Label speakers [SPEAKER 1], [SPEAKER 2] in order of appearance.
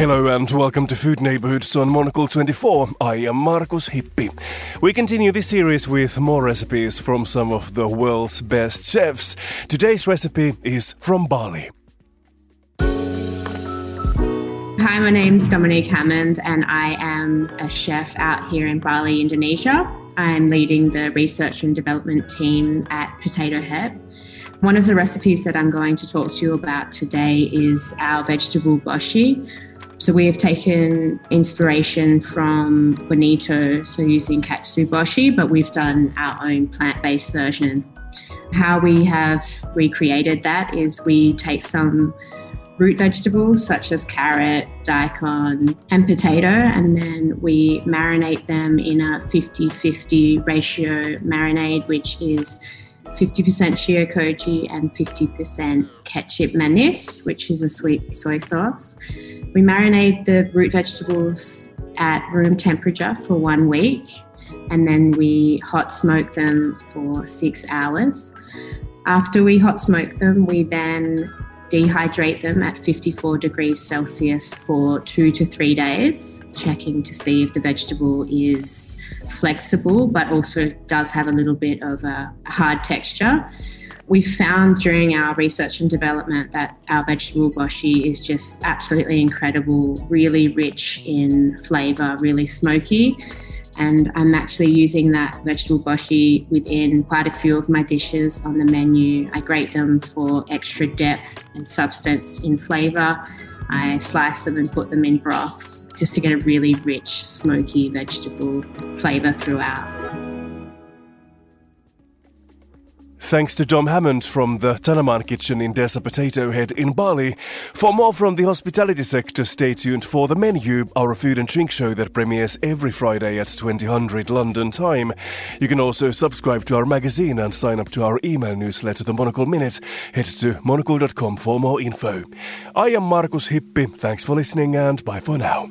[SPEAKER 1] Hello and welcome to Food Neighborhoods on Monocle 24. I am Markus Hippi. We continue this series with more recipes from some of the world's best chefs. Today's recipe is from Bali.
[SPEAKER 2] Hi, my name is Dominique Hammond, and I am a chef out here in Bali, Indonesia. I'm leading the research and development team at Potato Head. One of the recipes that I'm going to talk to you about today is our vegetable boshi. So we have taken inspiration from bonito, so using katsuobushi, but we've done our own plant-based version. How we have recreated that is we take some root vegetables such as carrot, daikon, and potato, and then we marinate them in a 50 50 ratio marinade, which is 50% shiokoji and 50% kecap manis, which is a sweet soy sauce. We marinate the root vegetables at room temperature for one week and then we hot smoke them for six hours. After we hot smoke them, we then dehydrate them at 54 degrees Celsius for two to three days, checking to see if the vegetable is flexible but also does have a little bit of a hard texture. We found during our research and development that our vegetable boshi is just absolutely incredible, really rich in flavour, really smoky. And I'm actually using that vegetable boshi within quite a few of my dishes on the menu. I grate them for extra depth and substance in flavour. I slice them and put them in broths just to get a really rich, smoky vegetable flavour throughout.
[SPEAKER 1] Thanks to Dom Hammond from the Tanaman Kitchen in Desa Potato Head in Bali. For more from the hospitality sector, stay tuned for the menu, our food and drink show that premieres every Friday at 2000 London time. You can also subscribe to our magazine and sign up to our email newsletter, The Monocle Minute. Head to monocle.com for more info. I am Markus Hippi. Thanks for listening and bye for now.